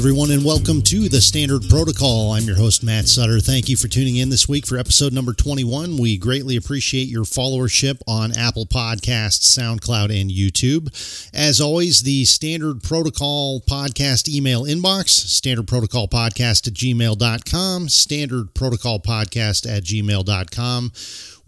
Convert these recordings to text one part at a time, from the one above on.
Everyone, and welcome to the Standard Protocol. I'm your host, Matt Sutter. Thank you for tuning in this week for episode number 21. We greatly appreciate your followership on Apple Podcasts, SoundCloud, and YouTube. As always, the Standard Protocol podcast email inbox, standardprotocolpodcast at gmail.com, standardprotocolpodcast at gmail.com.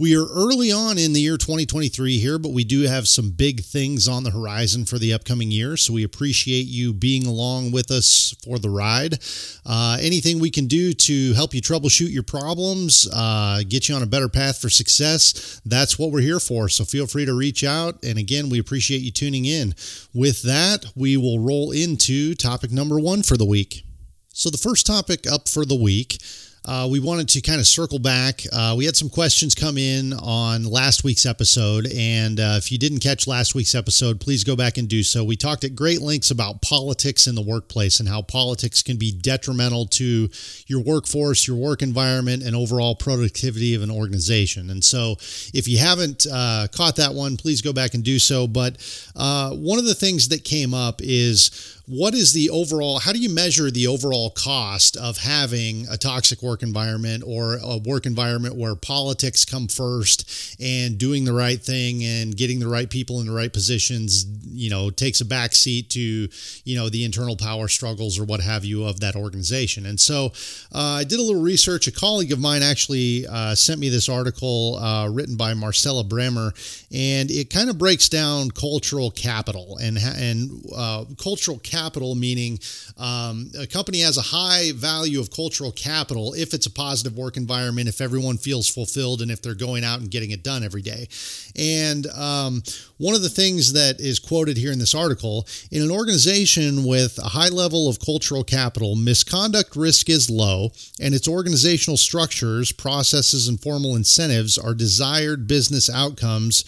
We are early on in the year 2023 here, but we do have some big things on the horizon for the upcoming year. So we appreciate you being along with us for the ride. Uh, anything we can do to help you troubleshoot your problems, uh, get you on a better path for success, that's what we're here for. So feel free to reach out. And again, we appreciate you tuning in. With that, we will roll into topic number one for the week. So the first topic up for the week uh, we wanted to kind of circle back. Uh, we had some questions come in on last week's episode. And uh, if you didn't catch last week's episode, please go back and do so. We talked at great lengths about politics in the workplace and how politics can be detrimental to your workforce, your work environment, and overall productivity of an organization. And so if you haven't uh, caught that one, please go back and do so. But uh, one of the things that came up is what is the overall how do you measure the overall cost of having a toxic work environment or a work environment where politics come first and doing the right thing and getting the right people in the right positions you know takes a back seat to you know the internal power struggles or what have you of that organization? And so uh, i did a little research. A colleague of mine actually uh, sent me this article uh, written by marcella bremer and it kind of breaks down cultural capital and and uh, cultural capital, meaning um, a company has a high value of cultural capital if it's a positive work environment, if everyone feels fulfilled, and if they're going out and getting it done every day. And um, one of the things that is quoted here in this article in an organization with a high level of cultural capital, misconduct risk is low, and its organizational structures, processes, and formal incentives are desired business outcomes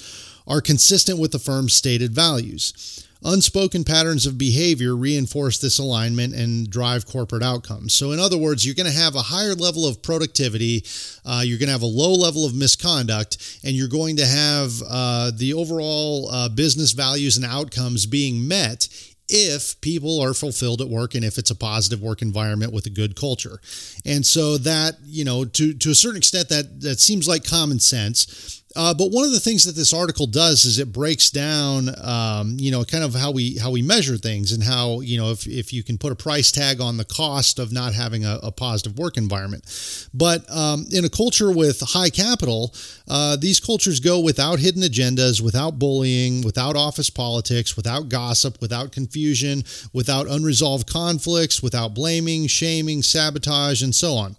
are consistent with the firm's stated values. Unspoken patterns of behavior reinforce this alignment and drive corporate outcomes. So, in other words, you're going to have a higher level of productivity, uh, you're going to have a low level of misconduct, and you're going to have uh, the overall uh, business values and outcomes being met if people are fulfilled at work and if it's a positive work environment with a good culture. And so that, you know, to to a certain extent that that seems like common sense. Uh, but one of the things that this article does is it breaks down, um, you know, kind of how we how we measure things and how you know if, if you can put a price tag on the cost of not having a, a positive work environment. But um, in a culture with high capital, uh, these cultures go without hidden agendas, without bullying, without office politics, without gossip, without confusion, without unresolved conflicts, without blaming, shaming, sabotage, and so on.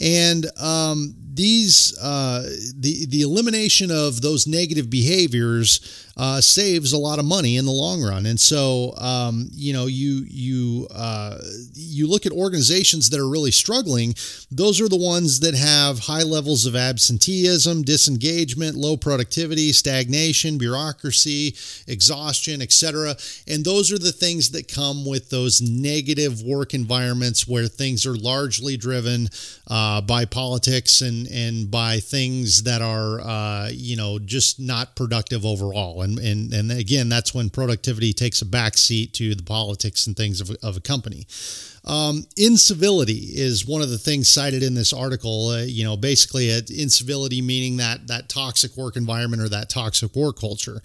And um, these uh, the the elimination of those negative behaviors uh, saves a lot of money in the long run. And so, um, you know, you you uh, you look at organizations that are really struggling. Those are the ones that have high levels of absenteeism, disengagement, low productivity, stagnation, bureaucracy, exhaustion, etc. And those are the things that come with those negative work environments where things are largely driven uh, by politics and and by things that are uh, you know just not productive overall. And and and again, that's when productivity takes a backseat to the politics and things of, of a company. Um, incivility is one of the things cited in this article. Uh, you know, basically, uh, incivility meaning that that toxic work environment or that toxic work culture,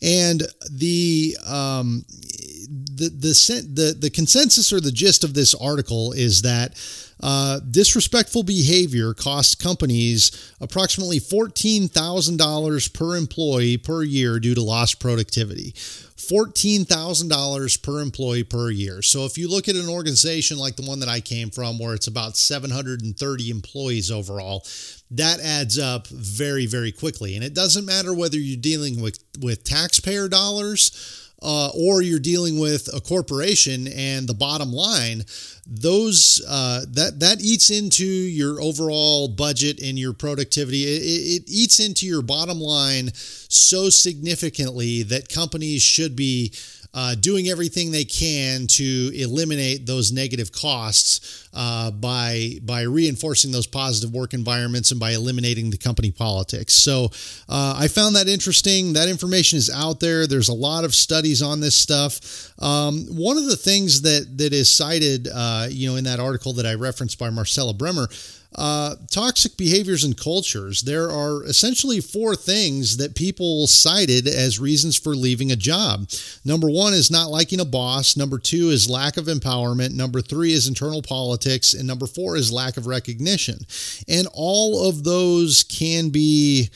and the um, the the the the consensus or the gist of this article is that uh, disrespectful behavior costs companies approximately $14,000 per employee per year due to lost productivity. $14,000 per employee per year. So if you look at an organization like the one that I came from, where it's about 730 employees overall, that adds up very, very quickly. And it doesn't matter whether you're dealing with, with taxpayer dollars uh, or you're dealing with a corporation and the bottom line, those uh, that that eats into your overall budget and your productivity. It, it, it eats into your bottom line so significantly that companies should be uh, doing everything they can to eliminate those negative costs uh, by by reinforcing those positive work environments and by eliminating the company politics. So uh, I found that interesting. That information is out there. There's a lot of studies on this stuff. Um, one of the things that that is cited, uh, you know, in that article that I referenced by Marcella Bremer uh, toxic behaviors and cultures. There are essentially four things that people cited as reasons for leaving a job. Number one is not liking a boss. Number two is lack of empowerment. Number three is internal politics. And number four is lack of recognition. And all of those can be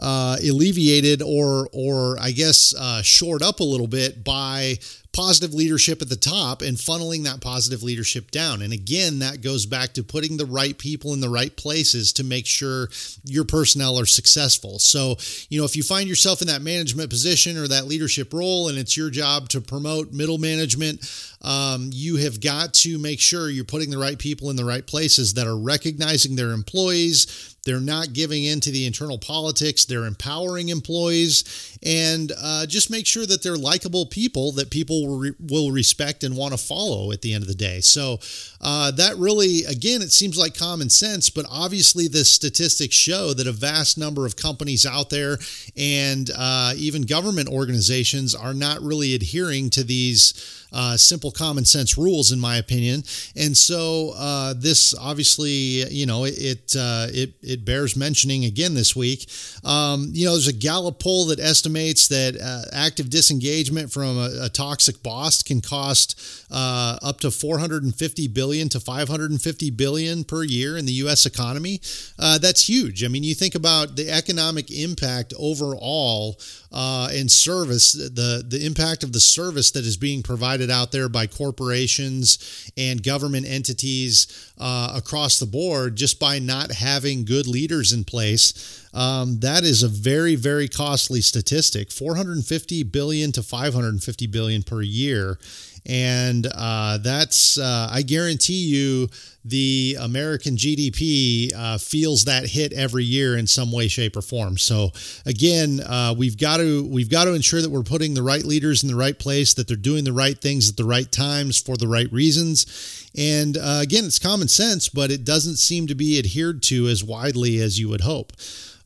uh, alleviated or, or I guess, uh, shored up a little bit by positive leadership at the top and funneling that positive leadership down. And again, that goes back to putting the right people in the right places to make sure your personnel are successful. So, you know, if you find yourself in that management position or that leadership role and it's your job to promote middle management, um, you have got to make sure you're putting the right people in the right places that are recognizing their employees they're not giving in to the internal politics. They're empowering employees and uh, just make sure that they're likable people that people will, re- will respect and want to follow at the end of the day. So, uh, that really, again, it seems like common sense, but obviously the statistics show that a vast number of companies out there and uh, even government organizations are not really adhering to these uh, simple common sense rules, in my opinion. And so uh, this obviously, you know, it uh, it it bears mentioning again this week. Um, you know, there's a Gallup poll that estimates that uh, active disengagement from a, a, toxic boss can cost uh, up to 450 billion to 550 billion per year in the U.S. economy. Uh, that's huge. I mean, you think about the economic impact overall and service, the the impact of the service that is being provided out there by corporations and government entities uh, across the board just by not having good leaders in place. Um, that is a very very costly statistic 450 billion to 550 billion per year and uh, that's uh, I guarantee you the American GDP uh, feels that hit every year in some way, shape, or form. So again, uh, we've got to we've got to ensure that we're putting the right leaders in the right place, that they're doing the right things at the right times for the right reasons. And uh, again, it's common sense, but it doesn't seem to be adhered to as widely as you would hope.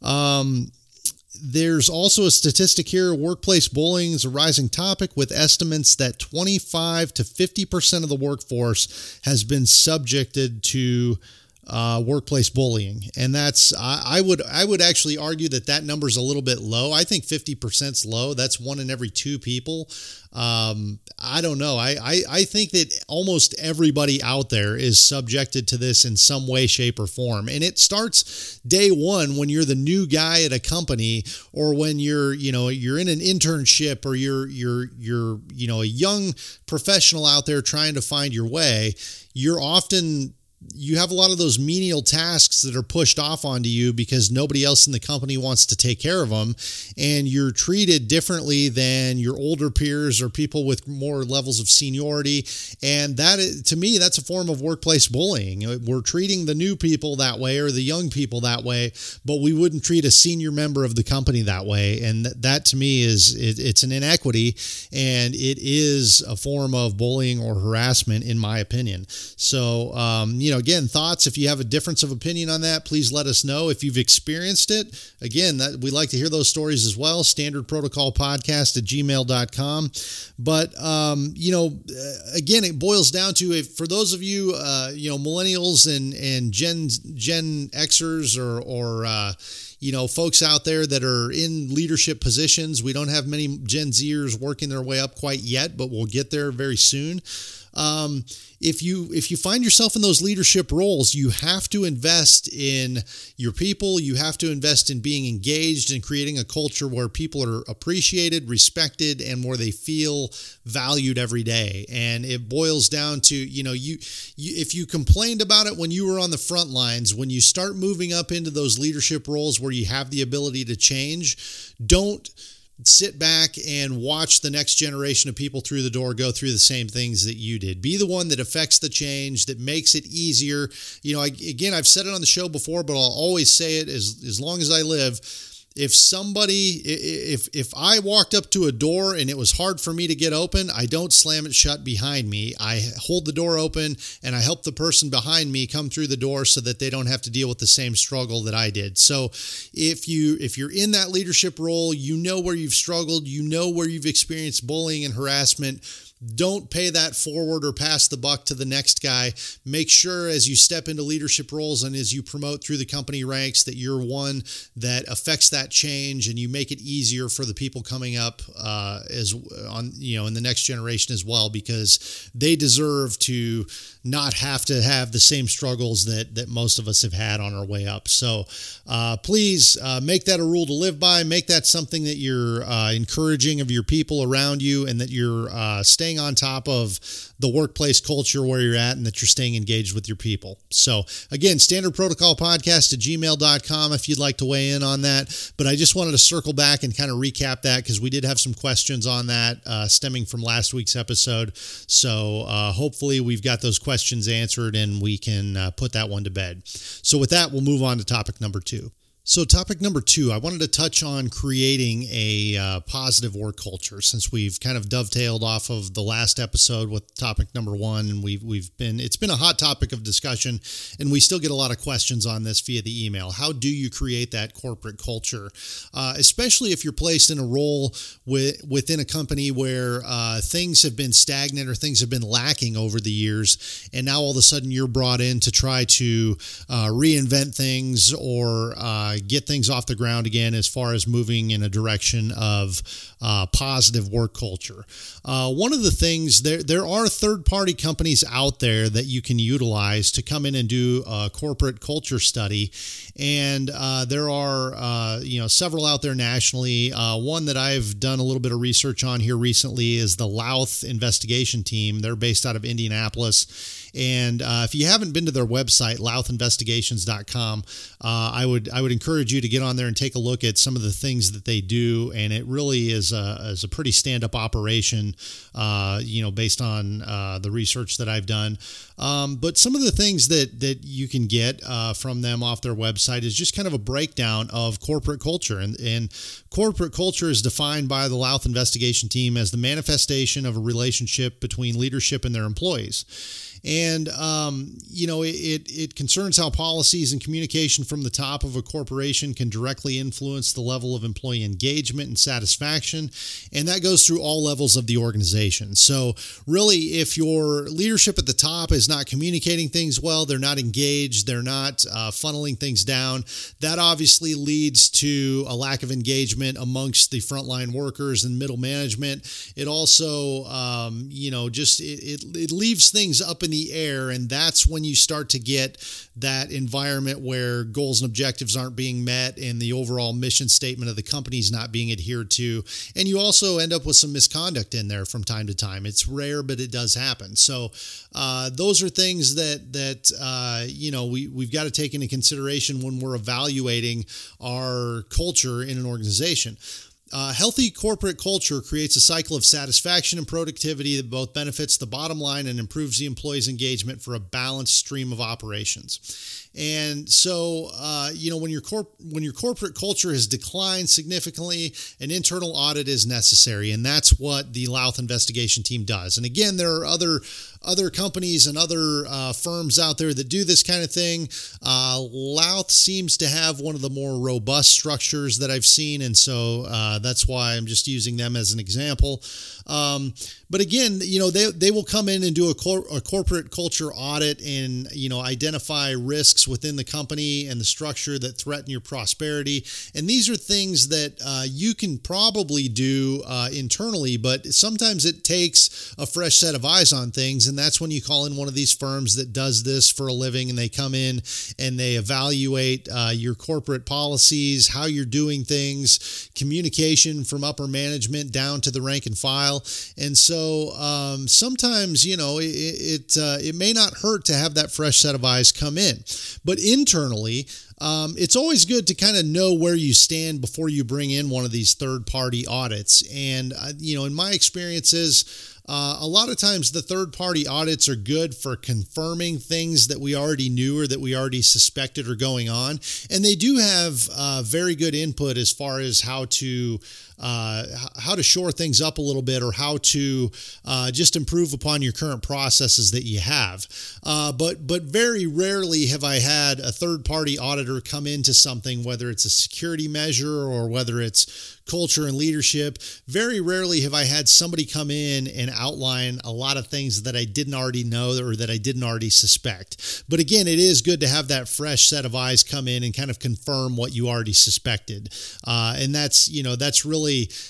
Um, there's also a statistic here workplace bullying is a rising topic with estimates that 25 to 50% of the workforce has been subjected to uh, workplace bullying, and that's I, I, would I would actually argue that that number is a little bit low. I think fifty percent is low. That's one in every two people. Um, I don't know. I, I I think that almost everybody out there is subjected to this in some way, shape, or form, and it starts day one when you're the new guy at a company, or when you're you know you're in an internship, or you're you're you're you know a young professional out there trying to find your way. You're often you have a lot of those menial tasks that are pushed off onto you because nobody else in the company wants to take care of them and you're treated differently than your older peers or people with more levels of seniority. And that to me that's a form of workplace bullying. We're treating the new people that way or the young people that way but we wouldn't treat a senior member of the company that way. And that to me is it, it's an inequity and it is a form of bullying or harassment in my opinion. So um, you know, again, thoughts. If you have a difference of opinion on that, please let us know. If you've experienced it, again, that we like to hear those stories as well. Standard protocol podcast at gmail.com. But, um, you know, uh, again, it boils down to if for those of you, uh, you know, millennials and, and Gen, Gen Xers or, or, uh, you know, folks out there that are in leadership positions. We don't have many Gen Zers working their way up quite yet, but we'll get there very soon. Um, if you if you find yourself in those leadership roles you have to invest in your people. You have to invest in being engaged and creating a culture where people are appreciated respected and where they feel valued every day. And it boils down to you know you, you if you complained about it when you were on the front lines when you start moving up into those leadership roles where you have the ability to change don't sit back and watch the next generation of people through the door go through the same things that you did. Be the one that affects the change, that makes it easier. You know, I, again, I've said it on the show before, but I'll always say it as, as long as I live if somebody if if I walked up to a door and it was hard for me to get open, I don't slam it shut behind me. I hold the door open and I help the person behind me come through the door so that they don't have to deal with the same struggle that I did. So if you if you're in that leadership role, you know where you've struggled, you know where you've experienced bullying and harassment don't pay that forward or pass the buck to the next guy. Make sure as you step into leadership roles and as you promote through the company ranks that you're one that affects that change and you make it easier for the people coming up uh, as on you know in the next generation as well because they deserve to not have to have the same struggles that that most of us have had on our way up. So uh, please uh, make that a rule to live by. Make that something that you're uh, encouraging of your people around you and that you're uh, staying staying on top of the workplace culture where you're at and that you're staying engaged with your people. So, again, standard protocol podcast at gmail.com if you'd like to weigh in on that. But I just wanted to circle back and kind of recap that because we did have some questions on that uh, stemming from last week's episode. So, uh, hopefully, we've got those questions answered and we can uh, put that one to bed. So, with that, we'll move on to topic number two. So, topic number two, I wanted to touch on creating a uh, positive work culture since we've kind of dovetailed off of the last episode with topic number one, and we've we've been it's been a hot topic of discussion, and we still get a lot of questions on this via the email. How do you create that corporate culture, uh, especially if you're placed in a role with, within a company where uh, things have been stagnant or things have been lacking over the years, and now all of a sudden you're brought in to try to uh, reinvent things or uh, get things off the ground again as far as moving in a direction of uh, positive work culture. Uh, one of the things there there are third party companies out there that you can utilize to come in and do a corporate culture study, and uh, there are uh, you know several out there nationally. Uh, one that I've done a little bit of research on here recently is the Louth Investigation Team. They're based out of Indianapolis and uh, if you haven't been to their website, louthinvestigations.com, uh, I would I would encourage you to get on there and take a look at some of the things that they do. And it really is a, is a pretty stand up operation, uh, you know, based on uh, the research that I've done. Um, but some of the things that that you can get uh, from them off their website is just kind of a breakdown of corporate culture, and and corporate culture is defined by the Louth Investigation Team as the manifestation of a relationship between leadership and their employees and um, you know it, it concerns how policies and communication from the top of a corporation can directly influence the level of employee engagement and satisfaction. And that goes through all levels of the organization. So really if your leadership at the top is not communicating things well they're not engaged they're not uh, funneling things down that obviously leads to a lack of engagement amongst the frontline workers and middle management. It also um, you know just it, it, it leaves things up in in the air. And that's when you start to get that environment where goals and objectives aren't being met and the overall mission statement of the company is not being adhered to. And you also end up with some misconduct in there from time to time. It's rare, but it does happen. So uh, those are things that that uh, you know we we've got to take into consideration when we're evaluating our culture in an organization. Uh, healthy corporate culture creates a cycle of satisfaction and productivity that both benefits the bottom line and improves the employee's engagement for a balanced stream of operations. And so, uh, you know, when your corp when your corporate culture has declined significantly, an internal audit is necessary, and that's what the Louth investigation team does. And again, there are other other companies and other uh, firms out there that do this kind of thing. Uh, Louth seems to have one of the more robust structures that I've seen, and so uh, that's why I'm just using them as an example. Um, but again, you know, they, they will come in and do a, cor- a corporate culture audit and, you know, identify risks within the company and the structure that threaten your prosperity. And these are things that uh, you can probably do uh, internally, but sometimes it takes a fresh set of eyes on things. And that's when you call in one of these firms that does this for a living and they come in and they evaluate uh, your corporate policies, how you're doing things, communication from upper management down to the rank and file. And so um, sometimes, you know, it it, uh, it may not hurt to have that fresh set of eyes come in, but internally. um, it's always good to kind of know where you stand before you bring in one of these third party audits. And, uh, you know, in my experiences, uh, a lot of times, the third party audits are good for confirming things that we already knew or that we already suspected are going on. And they do have uh, very good input as far as how to uh, how to shore things up a little bit or how to uh, just improve upon your current processes that you have. Uh, but but very rarely have I had a third party auditor come into something, whether it's a security measure or whether it's culture and leadership. Very rarely have I had somebody come in and outline a lot of things that I didn't already know or that I didn't already suspect. But again, it is good to have that fresh set of eyes come in and kind of confirm what you already suspected. Uh, and that's, you know, that's really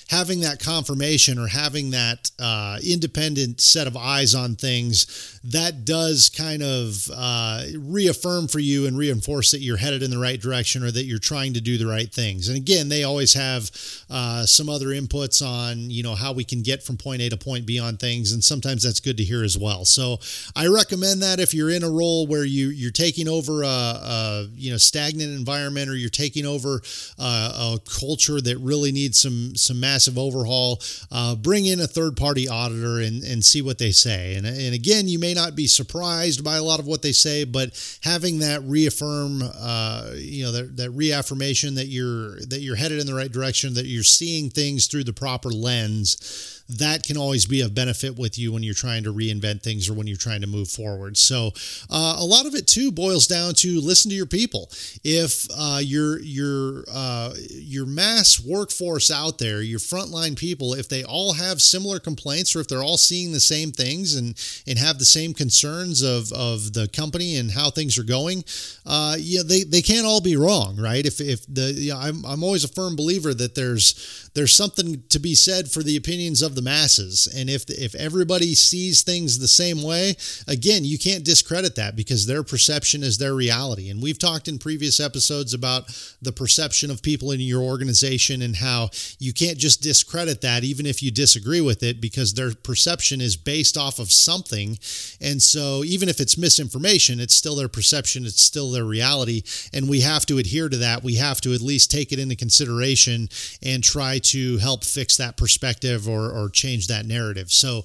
having that confirmation or having that uh, independent set of eyes on things, that does kind of uh, reaffirm for you and reinforce that you're headed in the right direction or that you're trying to do the right things. And again, they always have uh, some other inputs on, you know, how we can get from point A to point B on things. And sometimes that's good to hear as well. So I recommend that if you're in a role where you, you're taking over a, a you know, stagnant environment or you're taking over a, a culture that really needs some some massive overhaul. Uh, bring in a third party auditor and, and see what they say. And, and again, you may not be surprised by a lot of what they say, but having that reaffirm, uh, you know, that, that reaffirmation that you're that you're headed in the right direction, that you're seeing things through the proper lens that can always be of benefit with you when you're trying to reinvent things or when you're trying to move forward. So uh, a lot of it too boils down to listen to your people. If uh, your your uh, your mass workforce out there, your frontline people, if they all have similar complaints or if they're all seeing the same things and and have the same concerns of of the company and how things are going, uh, yeah, they they can't all be wrong, right? If if the yeah, I'm I'm always a firm believer that there's there's something to be said for the opinions of the masses. And if if everybody sees things the same way, again, you can't discredit that because their perception is their reality. And we've talked in previous episodes about the perception of people in your organization and how you can't just discredit that even if you disagree with it because their perception is based off of something. And so even if it's misinformation, it's still their perception, it's still their reality, and we have to adhere to that. We have to at least take it into consideration and try to help fix that perspective or, or change that narrative. So,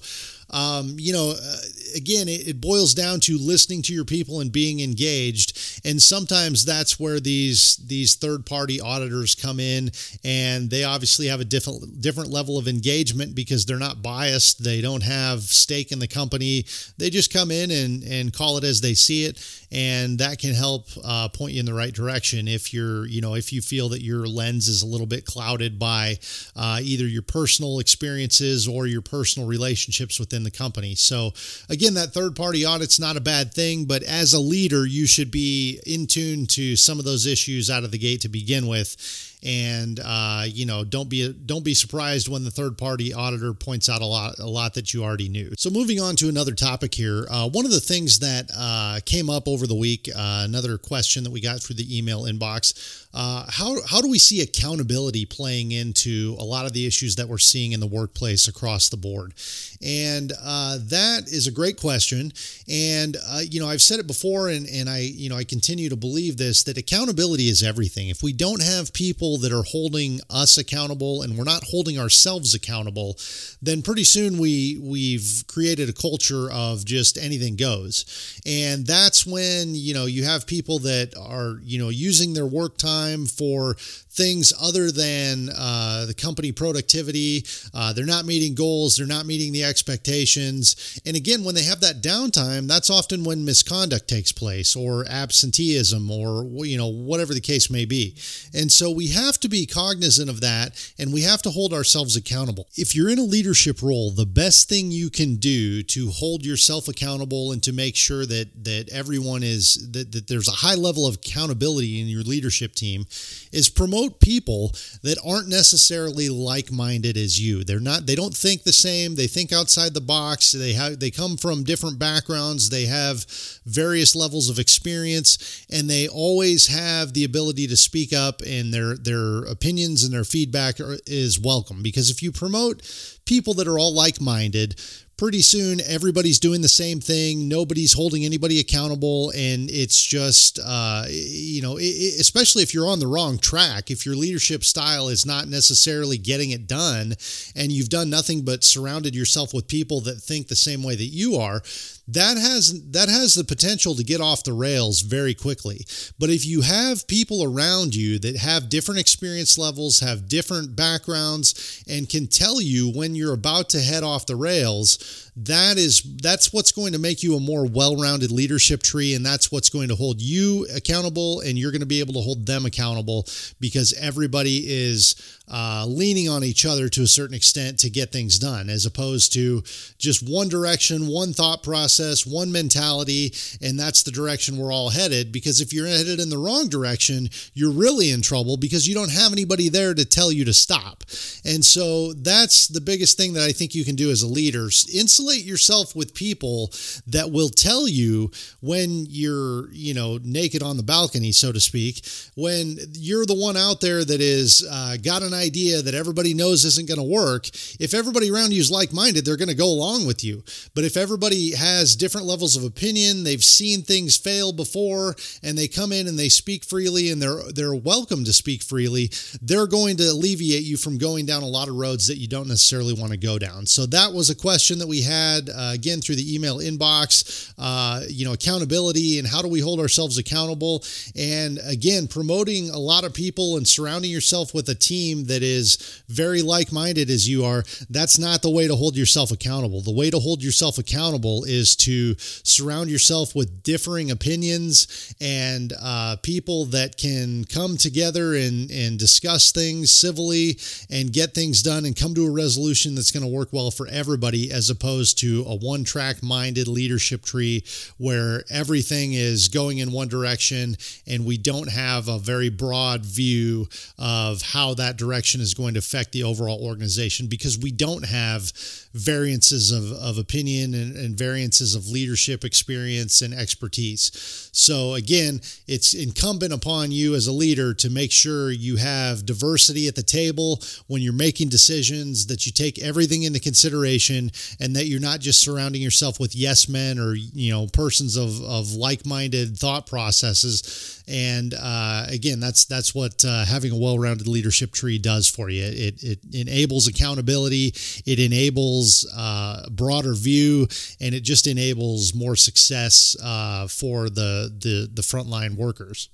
um, you know, uh, again, it, it, boils down to listening to your people and being engaged. And sometimes that's where these these third party auditors come in, and they obviously have a different different level of engagement because they're not biased. They don't have stake in the company. They just come in and and call it as they see it, and that can help uh, point you in the right direction if you're you know if you feel that your lens is a little bit clouded by uh, either your personal experiences or your personal relationships within the company. So again, that third party audit's not a bad thing, but as a leader, you should be in tune to some of those issues out of the gate to begin with and uh, you know don't be don't be surprised when the third party auditor points out a lot a lot that you already knew. So moving on to another topic here, uh, one of the things that uh, came up over the week, uh, another question that we got through the email inbox. Uh, how, how do we see accountability playing into a lot of the issues that we're seeing in the workplace across the board? And uh, that is a great question. And, you know, I've said it before and, and I, you know, I continue to believe this that accountability is everything. If we don't have people that are holding us accountable and we're not holding ourselves accountable, then pretty soon we we've created a culture of just anything goes. And that's when, you know, you have people that are, you know, using their work time for things other than uh, the company productivity. Uh, they're not meeting goals, they're not meeting the expectations. And again, when they have that downtime, that's often when misconduct takes place or absenteeism or, you know, whatever the case may be. And so we have to be cognizant of that and we have to hold ourselves accountable. If you're in a leadership role, the best thing you can do to hold yourself accountable and to make sure that, that everyone is, that, that there's a high level of accountability in your leadership team is promote people that aren't necessarily like-minded as you. They're not they don't think the same, they think outside the box, they have they come from different backgrounds, they have various levels of experience and they always have the ability to speak up and their their opinions and their feedback are, is welcome. Because if you promote people that are all like minded, pretty soon everybody's doing the same thing. Nobody's holding anybody accountable. And it's just uh, you know it, especially if you're on the wrong track if your leadership style is not necessarily getting it done and you've done nothing but surrounded yourself with people that think the same way that you are that has that has the potential to get off the rails very quickly. But if you have people around you that have different experience levels have different backgrounds and can tell you when you're about to head off the rails that is that's what's going to make you a more well-rounded leadership tree and that's what's going to hold you accountable and you're going to be able to hold them accountable because everybody is uh, leaning on each other to a certain extent to get things done as opposed to just one direction one thought process one mentality and that's the direction we're all headed because if you're headed in the wrong direction you're really in trouble because you don't have anybody there to tell you to stop and so that's the biggest thing that i think you can do as a leader insulate yourself with people that will tell you when you're, you know, naked on the balcony, so to speak, when you're the one out there that is uh, got an idea that everybody knows isn't going to work. If everybody around you is like minded, they're going to go along with you. But if everybody has different levels of opinion, they've seen things fail before, and they come in and they speak freely and they're they're welcome to speak freely, they're going to alleviate you from going down a lot of roads that you don't necessarily want to go down. So that was a question that we had uh, again through the email inbox. Uh, you know, accountability and how do we hold ourselves accountable? And again, promoting a lot of people and surrounding yourself with a team that is very like minded as you are. That's not the way to hold yourself accountable. The way to hold yourself accountable is to surround yourself with differing opinions and uh, people that can come together and, and discuss things civilly and get things done and come to a resolution that's going to work well for everybody as opposed to a one track minded leadership tree where everything is going in one direction and we don't have a very broad view of how that direction is going to affect the overall organization because we don't have variances of, of opinion and, and variances of leadership experience and expertise. So, again, it's incumbent upon you as a leader to make sure you have diversity at the table when you're making decisions, that you take everything into consideration, and that you're not just surrounding yourself with yes men or, you know, persons of, of like minded thought processes and uh, again, that's that's what uh, having a well-rounded leadership tree does for you. It, it enables accountability, it enables uh, broader view, and it just enables more success uh, for the the the frontline workers.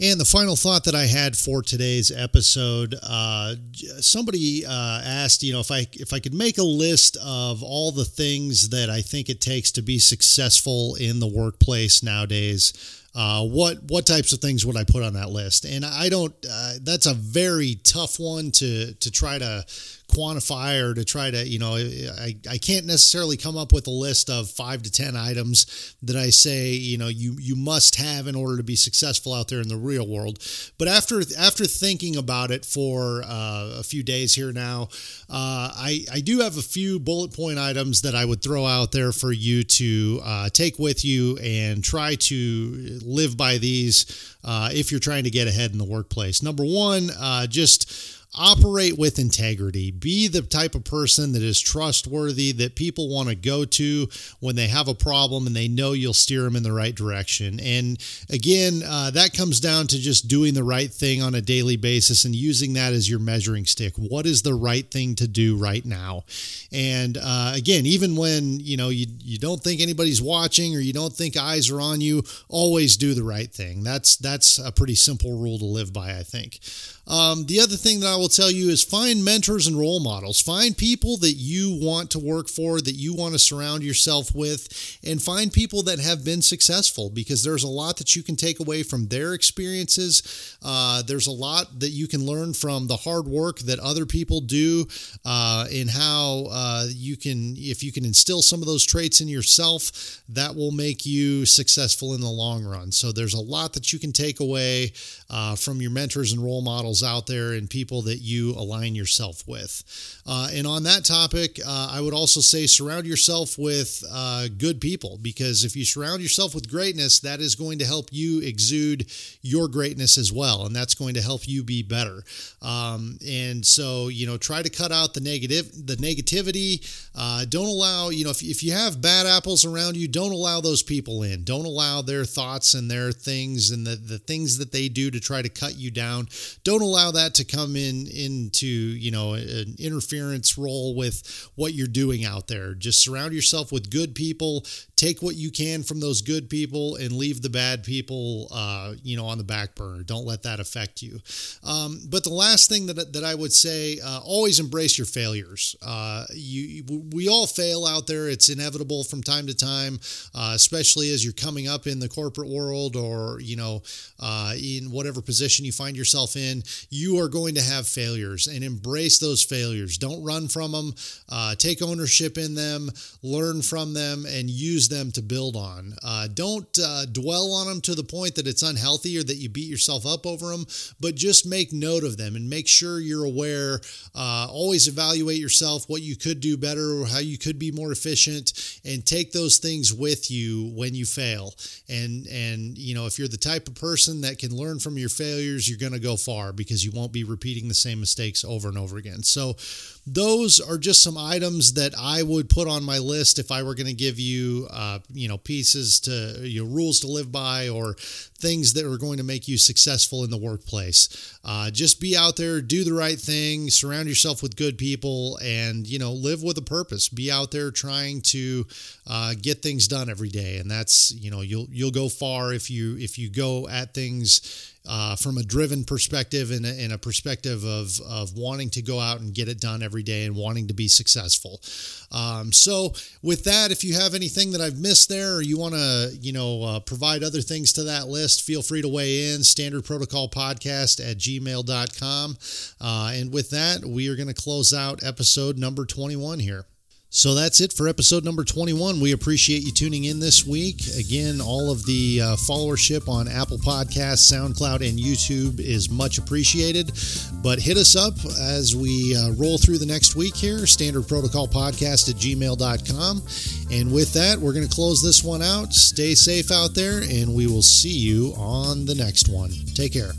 And the final thought that I had for today's episode, uh, somebody uh, asked, you know, if I if I could make a list of all the things that I think it takes to be successful in the workplace nowadays, uh, what what types of things would I put on that list? And I don't. Uh, that's a very tough one to to try to quantify or to try to, you know, I, I can't necessarily come up with a list of five to 10 items that I say, you know, you, you must have in order to be successful out there in the real world. But after, after thinking about it for uh, a few days here now, uh, I, I do have a few bullet point items that I would throw out there for you to uh, take with you and try to live by these uh, if you're trying to get ahead in the workplace. Number one, uh, just operate with integrity. Be the type of person that is trustworthy, that people want to go to when they have a problem and they know you'll steer them in the right direction. And again, uh, that comes down to just doing the right thing on a daily basis and using that as your measuring stick. What is the right thing to do right now? And uh, again, even when you know you you don't think anybody's watching or you don't think eyes are on you, always do the right thing. That's that's a pretty simple rule to live by, I think. Um, the other thing that I will tell you is find mentors and role models. Find people that you want to work for, that you want to surround yourself with, and find people that have been successful because there's a lot that you can take away from their experiences. Uh, there's a lot that you can learn from the hard work that other people do uh, and how uh, you can, if you can instill some of those traits in yourself, that will make you successful in the long run. So there's a lot that you can take away uh, from your mentors and role models out there and people that you align yourself with. Uh, and on that topic, uh, I would also say surround yourself with uh, good people because if you surround yourself with greatness, that is going to help you exude your greatness as well. And that's going to help you be better. Um, and so, you know, try to cut out the negative, the negativity. Uh, don't allow, you know, if, if you have bad apples around you, don't allow those people in. Don't allow their thoughts and their things and the, the things that they do to try to cut you down. Don't allow that to come in into, you know, an interference role with what you're doing out there. Just surround yourself with good people. Take what you can from those good people and leave the bad people, uh, you know, on the back burner. Don't let that affect you. Um, but the last thing that, that I would say, uh, always embrace your failures. Uh, you, we all fail out there. It's inevitable from time to time, uh, especially as you're coming up in the corporate world or, you know, uh, in whatever position you find yourself in. You are going to have failures and embrace those failures. Don't run from them. Uh, take ownership in them, learn from them, and use them to build on. don't dwell on them to the point that it's unhealthy or that you beat yourself up over them, but just make note of them and make sure you're aware. Uh, always evaluate yourself, what you could do better, or how you could be more efficient, and take those things with you when you fail. And and you know if you're the type of person that can learn from your failures, you're going to go far because you won't be repeating the same mistakes over and over again. So those are just some items that I would put on my list if I were going to give you, uh, you know, pieces to, you know, rules to live by or things that are going to make you successful in the workplace. Uh, just be out there, do the right thing, surround yourself with good people, and you know, live with a purpose. Be out there trying to uh, get things done every day, and that's you know, you'll you'll go far if you if you go at things uh, from a driven perspective and a, and a, perspective of, of wanting to go out and get it done every day and wanting to be successful. Um, so, with that, if you have anything that I've missed there or you want to, you know, uh, provide other things to that list, feel free to weigh in. Standard Protocol Podcast at gmail.com. Uh, and with that, we are going to close out episode number 21 here. So that's it for episode number 21. We appreciate you tuning in this week. Again, all of the uh, followership on Apple Podcasts, SoundCloud, and YouTube is much appreciated. But hit us up as we uh, roll through the next week here, standard protocol podcast at gmail.com. And with that, we're going to close this one out. Stay safe out there, and we will see you on the next one. Take care.